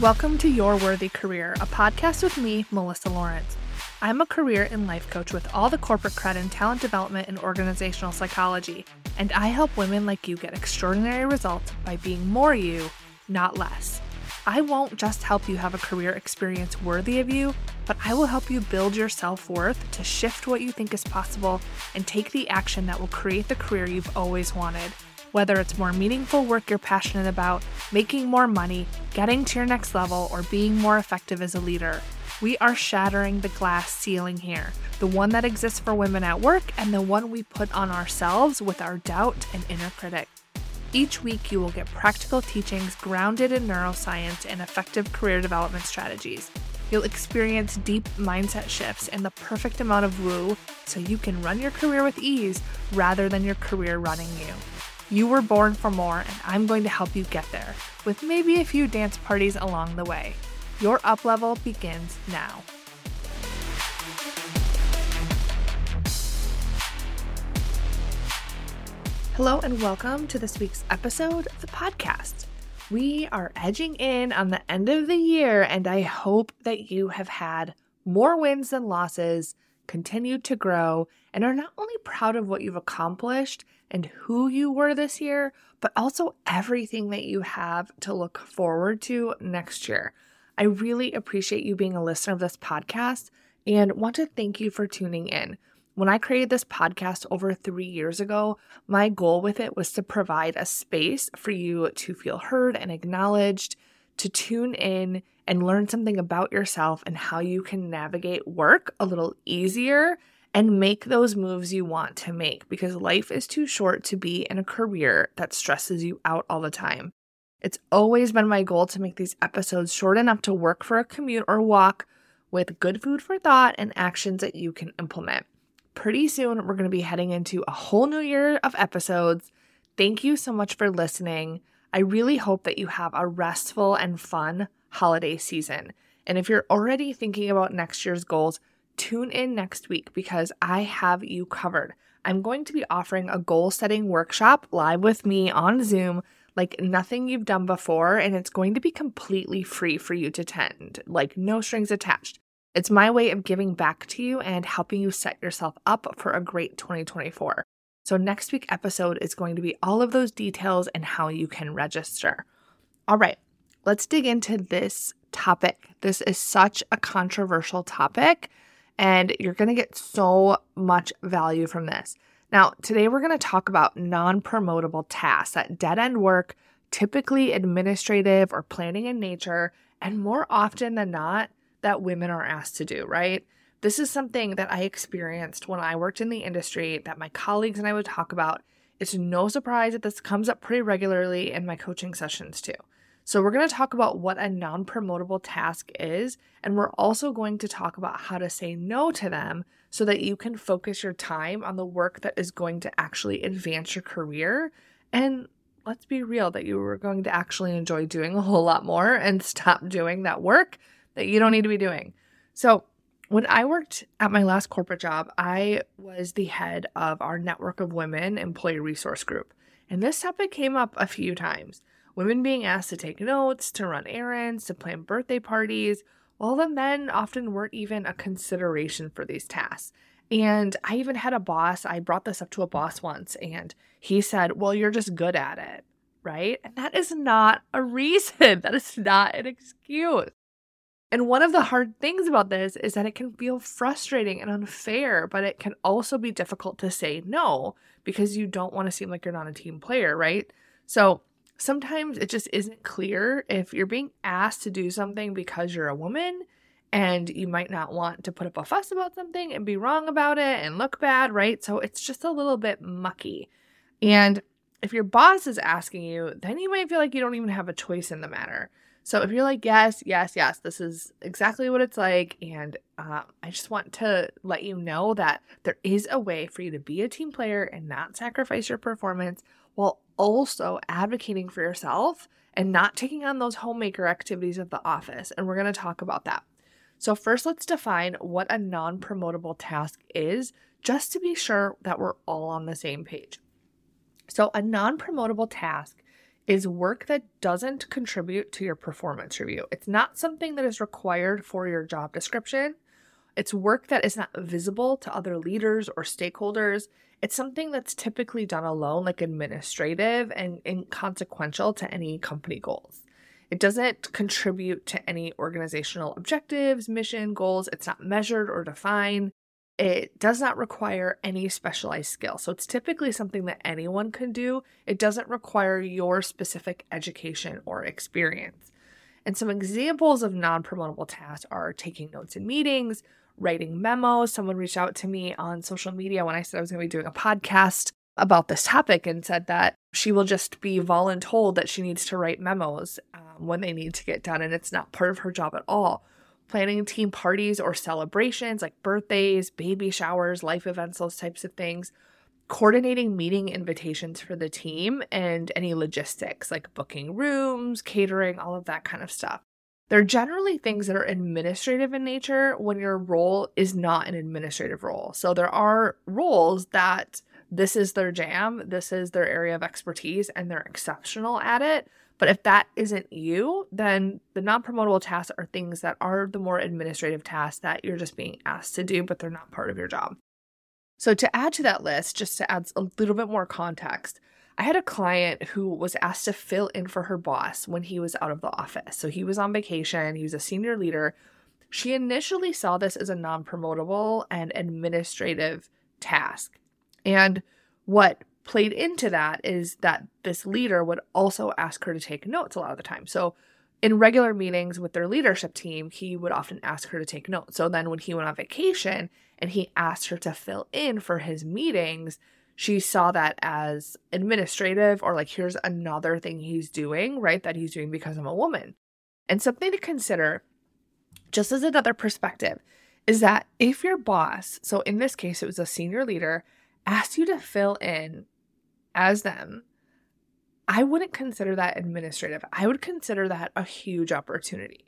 Welcome to Your Worthy Career, a podcast with me, Melissa Lawrence. I'm a career and life coach with all the corporate cred in talent development and organizational psychology, and I help women like you get extraordinary results by being more you, not less. I won't just help you have a career experience worthy of you, but I will help you build your self worth to shift what you think is possible and take the action that will create the career you've always wanted. Whether it's more meaningful work you're passionate about, making more money, getting to your next level, or being more effective as a leader, we are shattering the glass ceiling here the one that exists for women at work and the one we put on ourselves with our doubt and inner critic. Each week, you will get practical teachings grounded in neuroscience and effective career development strategies. You'll experience deep mindset shifts and the perfect amount of woo so you can run your career with ease rather than your career running you. You were born for more, and I'm going to help you get there with maybe a few dance parties along the way. Your up level begins now. Hello, and welcome to this week's episode of the podcast. We are edging in on the end of the year, and I hope that you have had more wins than losses, continued to grow, and are not only proud of what you've accomplished and who you were this year, but also everything that you have to look forward to next year. I really appreciate you being a listener of this podcast and want to thank you for tuning in. When I created this podcast over three years ago, my goal with it was to provide a space for you to feel heard and acknowledged, to tune in and learn something about yourself and how you can navigate work a little easier and make those moves you want to make because life is too short to be in a career that stresses you out all the time. It's always been my goal to make these episodes short enough to work for a commute or walk with good food for thought and actions that you can implement pretty soon we're going to be heading into a whole new year of episodes. Thank you so much for listening. I really hope that you have a restful and fun holiday season. And if you're already thinking about next year's goals, tune in next week because I have you covered. I'm going to be offering a goal setting workshop live with me on Zoom like nothing you've done before, and it's going to be completely free for you to attend, like no strings attached. It's my way of giving back to you and helping you set yourself up for a great 2024. So, next week episode is going to be all of those details and how you can register. All right, let's dig into this topic. This is such a controversial topic, and you're going to get so much value from this. Now, today we're going to talk about non promotable tasks, that dead end work, typically administrative or planning in nature, and more often than not, that women are asked to do, right? This is something that I experienced when I worked in the industry that my colleagues and I would talk about. It's no surprise that this comes up pretty regularly in my coaching sessions too. So, we're going to talk about what a non promotable task is, and we're also going to talk about how to say no to them so that you can focus your time on the work that is going to actually advance your career. And let's be real, that you are going to actually enjoy doing a whole lot more and stop doing that work that you don't need to be doing. So, when I worked at my last corporate job, I was the head of our network of women employee resource group. And this topic came up a few times. Women being asked to take notes, to run errands, to plan birthday parties, while the men often weren't even a consideration for these tasks. And I even had a boss, I brought this up to a boss once, and he said, Well, you're just good at it, right? And that is not a reason. That is not an excuse. And one of the hard things about this is that it can feel frustrating and unfair, but it can also be difficult to say no because you don't want to seem like you're not a team player, right? So sometimes it just isn't clear if you're being asked to do something because you're a woman and you might not want to put up a fuss about something and be wrong about it and look bad, right? So it's just a little bit mucky. And if your boss is asking you, then you might feel like you don't even have a choice in the matter. So if you're like, yes, yes, yes, this is exactly what it's like, and uh, I just want to let you know that there is a way for you to be a team player and not sacrifice your performance while also advocating for yourself and not taking on those homemaker activities of the office. And we're going to talk about that. So, first, let's define what a non promotable task is, just to be sure that we're all on the same page. So, a non promotable task is work that doesn't contribute to your performance review. It's not something that is required for your job description. It's work that is not visible to other leaders or stakeholders. It's something that's typically done alone, like administrative and inconsequential to any company goals. It doesn't contribute to any organizational objectives, mission, goals. It's not measured or defined. It does not require any specialized skill. So it's typically something that anyone can do. It doesn't require your specific education or experience. And some examples of non promotable tasks are taking notes in meetings, writing memos. Someone reached out to me on social media when I said I was going to be doing a podcast about this topic and said that she will just be voluntold that she needs to write memos um, when they need to get done, and it's not part of her job at all planning team parties or celebrations like birthdays, baby showers, life events, those types of things, coordinating meeting invitations for the team, and any logistics like booking rooms, catering, all of that kind of stuff. They're generally things that are administrative in nature when your role is not an administrative role. So there are roles that this is their jam, this is their area of expertise, and they're exceptional at it. But if that isn't you, then the non promotable tasks are things that are the more administrative tasks that you're just being asked to do, but they're not part of your job. So, to add to that list, just to add a little bit more context, I had a client who was asked to fill in for her boss when he was out of the office. So, he was on vacation, he was a senior leader. She initially saw this as a non promotable and administrative task. And what played into that is that this leader would also ask her to take notes a lot of the time. So in regular meetings with their leadership team, he would often ask her to take notes. So then when he went on vacation and he asked her to fill in for his meetings, she saw that as administrative or like here's another thing he's doing, right? That he's doing because I'm a woman. And something to consider, just as another perspective, is that if your boss, so in this case, it was a senior leader, asked you to fill in as them, I wouldn't consider that administrative. I would consider that a huge opportunity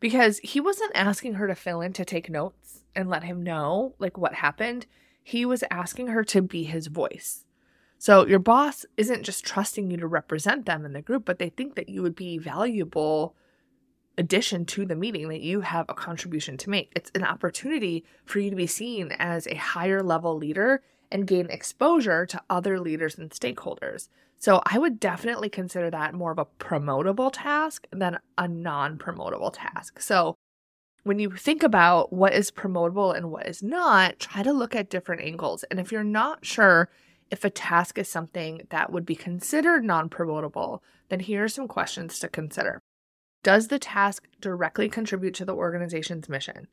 because he wasn't asking her to fill in to take notes and let him know like what happened. He was asking her to be his voice. So your boss isn't just trusting you to represent them in the group, but they think that you would be valuable addition to the meeting that you have a contribution to make. It's an opportunity for you to be seen as a higher level leader and gain exposure to other leaders and stakeholders. So I would definitely consider that more of a promotable task than a non promotable task. So when you think about what is promotable and what is not, try to look at different angles. And if you're not sure if a task is something that would be considered non promotable, then here are some questions to consider. Does the task directly contribute to the organization's mission?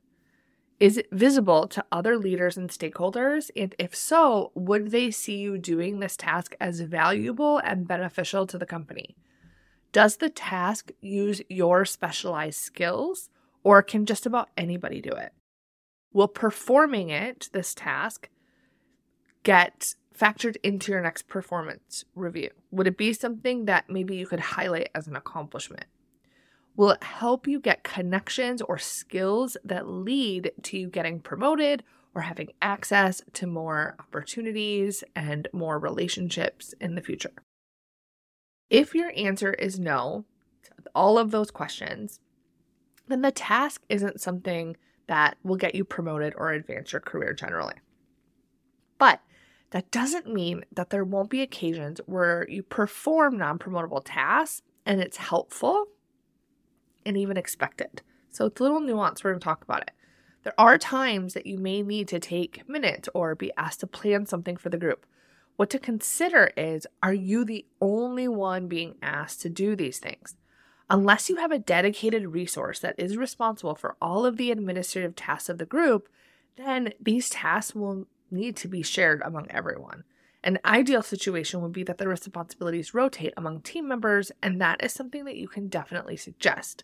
Is it visible to other leaders and stakeholders? And if so, would they see you doing this task as valuable and beneficial to the company? Does the task use your specialized skills, or can just about anybody do it? Will performing it, this task, get factored into your next performance review? Would it be something that maybe you could highlight as an accomplishment? Will help you get connections or skills that lead to you getting promoted or having access to more opportunities and more relationships in the future? If your answer is no to all of those questions, then the task isn't something that will get you promoted or advance your career generally. But that doesn't mean that there won't be occasions where you perform non promotable tasks and it's helpful and even expected. So it's a little nuance. We're going to talk about it. There are times that you may need to take minutes or be asked to plan something for the group. What to consider is are you the only one being asked to do these things? Unless you have a dedicated resource that is responsible for all of the administrative tasks of the group, then these tasks will need to be shared among everyone. An ideal situation would be that the responsibilities rotate among team members, and that is something that you can definitely suggest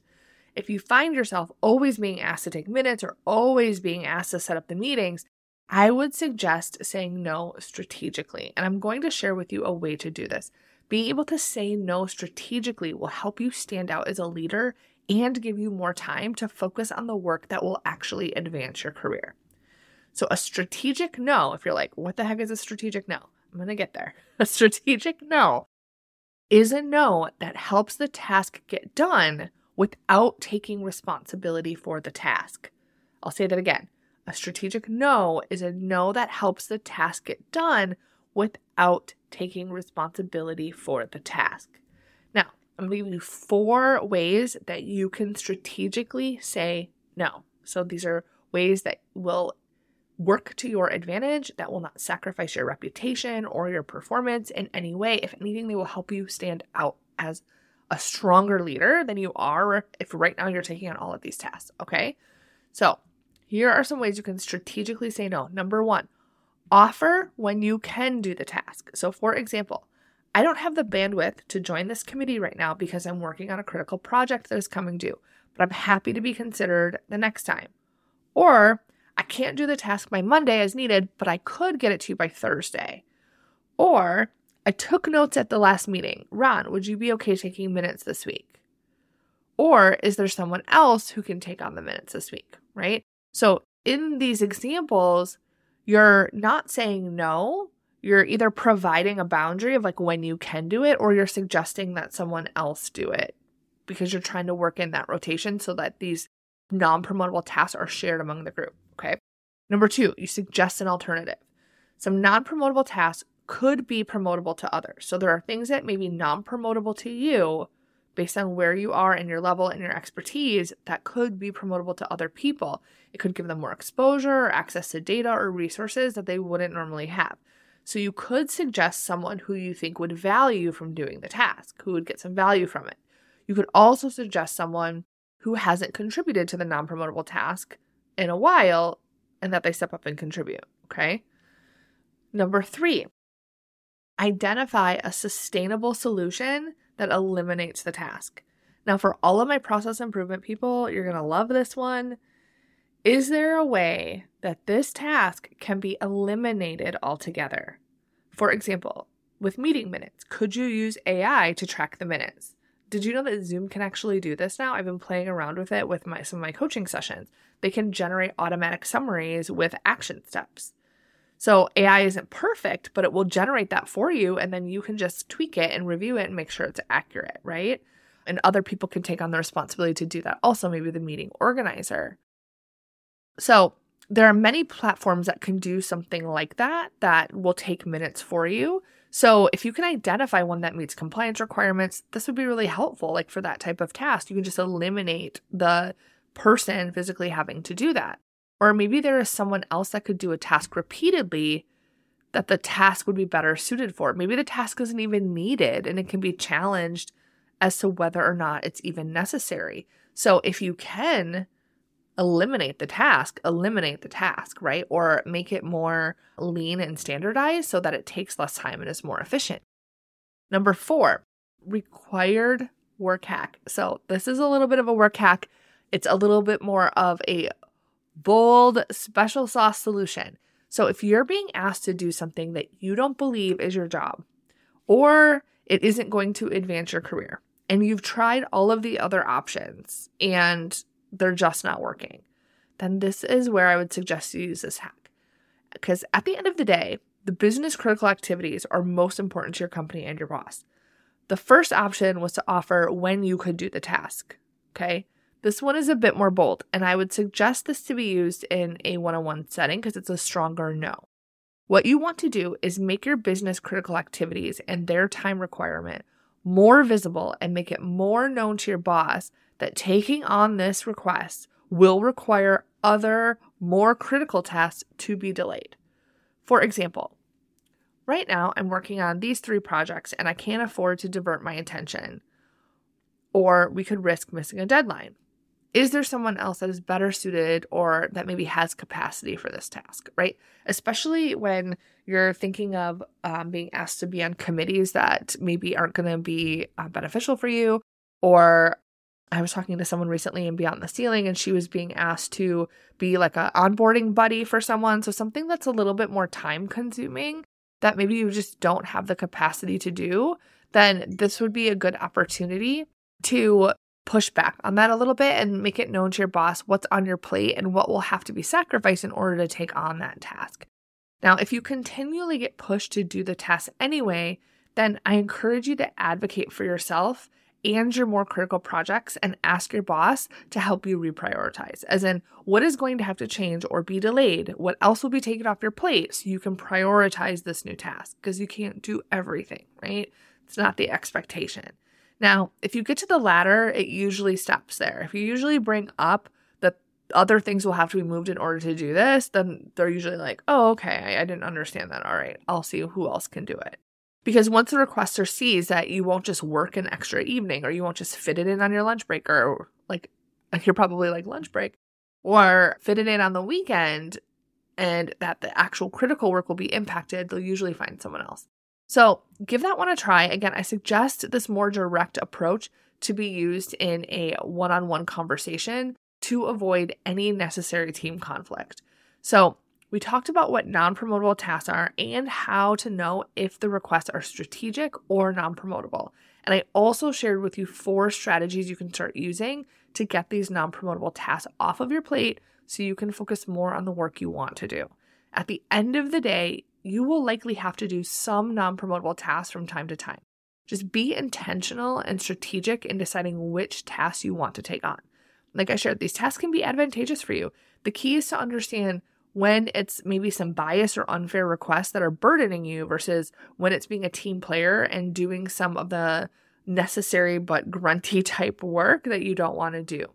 if you find yourself always being asked to take minutes or always being asked to set up the meetings, I would suggest saying no strategically. And I'm going to share with you a way to do this. Being able to say no strategically will help you stand out as a leader and give you more time to focus on the work that will actually advance your career. So, a strategic no, if you're like, what the heck is a strategic no? I'm going to get there. A strategic no is a no that helps the task get done without taking responsibility for the task. I'll say that again. A strategic no is a no that helps the task get done without taking responsibility for the task. Now, I'm give you four ways that you can strategically say no. So these are ways that will work to your advantage, that will not sacrifice your reputation or your performance in any way. If anything, they will help you stand out as a stronger leader than you are if right now you're taking on all of these tasks. Okay. So here are some ways you can strategically say no. Number one, offer when you can do the task. So, for example, I don't have the bandwidth to join this committee right now because I'm working on a critical project that is coming due, but I'm happy to be considered the next time. Or I can't do the task by Monday as needed, but I could get it to you by Thursday. Or I took notes at the last meeting. Ron, would you be okay taking minutes this week? Or is there someone else who can take on the minutes this week, right? So in these examples, you're not saying no. You're either providing a boundary of like when you can do it, or you're suggesting that someone else do it because you're trying to work in that rotation so that these non promotable tasks are shared among the group. Okay. Number two, you suggest an alternative. Some non promotable tasks could be promotable to others. So there are things that may be non promotable to you based on where you are and your level and your expertise that could be promotable to other people. It could give them more exposure or access to data or resources that they wouldn't normally have. So you could suggest someone who you think would value from doing the task, who would get some value from it. You could also suggest someone who hasn't contributed to the non promotable task in a while and that they step up and contribute. Okay. Number three, identify a sustainable solution that eliminates the task. Now, for all of my process improvement people, you're going to love this one. Is there a way that this task can be eliminated altogether? For example, with meeting minutes, could you use AI to track the minutes? Did you know that Zoom can actually do this now? I've been playing around with it with my some of my coaching sessions. They can generate automatic summaries with action steps. So AI isn't perfect, but it will generate that for you and then you can just tweak it and review it and make sure it's accurate, right? And other people can take on the responsibility to do that. Also, maybe the meeting organizer. So, there are many platforms that can do something like that that will take minutes for you. So, if you can identify one that meets compliance requirements, this would be really helpful. Like for that type of task, you can just eliminate the person physically having to do that. Or maybe there is someone else that could do a task repeatedly that the task would be better suited for. Maybe the task isn't even needed and it can be challenged as to whether or not it's even necessary. So if you can eliminate the task, eliminate the task, right? Or make it more lean and standardized so that it takes less time and is more efficient. Number four, required work hack. So this is a little bit of a work hack. It's a little bit more of a bold special sauce solution. So if you're being asked to do something that you don't believe is your job, or it isn't going to advance your career, and you've tried all of the other options and they're just not working, then this is where I would suggest you use this hack. Because at the end of the day, the business critical activities are most important to your company and your boss. The first option was to offer when you could do the task. Okay. This one is a bit more bold, and I would suggest this to be used in a one on one setting because it's a stronger no. What you want to do is make your business critical activities and their time requirement more visible and make it more known to your boss that taking on this request will require other, more critical tasks to be delayed. For example, right now I'm working on these three projects and I can't afford to divert my attention, or we could risk missing a deadline is there someone else that is better suited or that maybe has capacity for this task, right? Especially when you're thinking of um, being asked to be on committees that maybe aren't going to be uh, beneficial for you. Or I was talking to someone recently in Beyond the Ceiling, and she was being asked to be like an onboarding buddy for someone. So something that's a little bit more time consuming that maybe you just don't have the capacity to do, then this would be a good opportunity to push back on that a little bit and make it known to your boss what's on your plate and what will have to be sacrificed in order to take on that task. Now, if you continually get pushed to do the task anyway, then I encourage you to advocate for yourself and your more critical projects and ask your boss to help you reprioritize. As in, what is going to have to change or be delayed? What else will be taken off your plate so you can prioritize this new task? Because you can't do everything, right? It's not the expectation. Now, if you get to the latter, it usually stops there. If you usually bring up that other things will have to be moved in order to do this, then they're usually like, oh, okay, I, I didn't understand that. All right, I'll see who else can do it. Because once the requester sees that you won't just work an extra evening or you won't just fit it in on your lunch break or like, like you're probably like lunch break or fit it in on the weekend and that the actual critical work will be impacted, they'll usually find someone else. So give that one a try. Again, I suggest this more direct approach to be used in a one on one conversation to avoid any necessary team conflict. So we talked about what non promotable tasks are and how to know if the requests are strategic or non promotable. And I also shared with you four strategies you can start using to get these non promotable tasks off of your plate so you can focus more on the work you want to do. At the end of the day, you will likely have to do some non promotable tasks from time to time. Just be intentional and strategic in deciding which tasks you want to take on. Like I shared, these tasks can be advantageous for you. The key is to understand when it's maybe some bias or unfair requests that are burdening you versus when it's being a team player and doing some of the necessary but grunty type work that you don't want to do.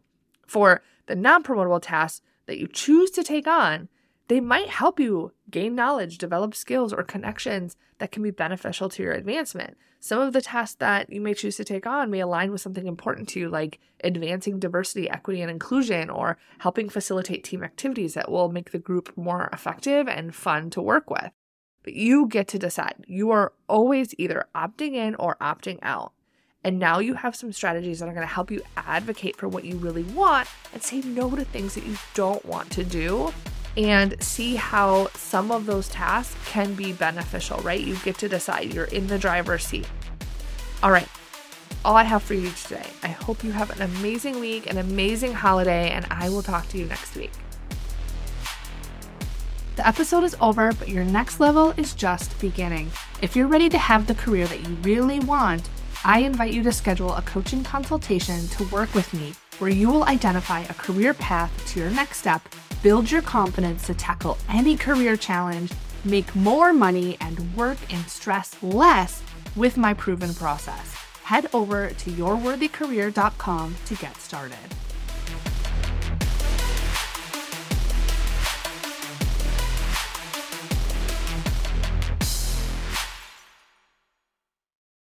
For the non promotable tasks that you choose to take on, they might help you gain knowledge, develop skills, or connections that can be beneficial to your advancement. Some of the tasks that you may choose to take on may align with something important to you, like advancing diversity, equity, and inclusion, or helping facilitate team activities that will make the group more effective and fun to work with. But you get to decide. You are always either opting in or opting out. And now you have some strategies that are going to help you advocate for what you really want and say no to things that you don't want to do and see how some of those tasks can be beneficial, right? You get to decide. You're in the driver's seat. All right. All I have for you today. I hope you have an amazing week, an amazing holiday, and I will talk to you next week. The episode is over, but your next level is just beginning. If you're ready to have the career that you really want, I invite you to schedule a coaching consultation to work with me where you will identify a career path to your next step, build your confidence to tackle any career challenge, make more money, and work and stress less with my proven process. Head over to yourworthycareer.com to get started.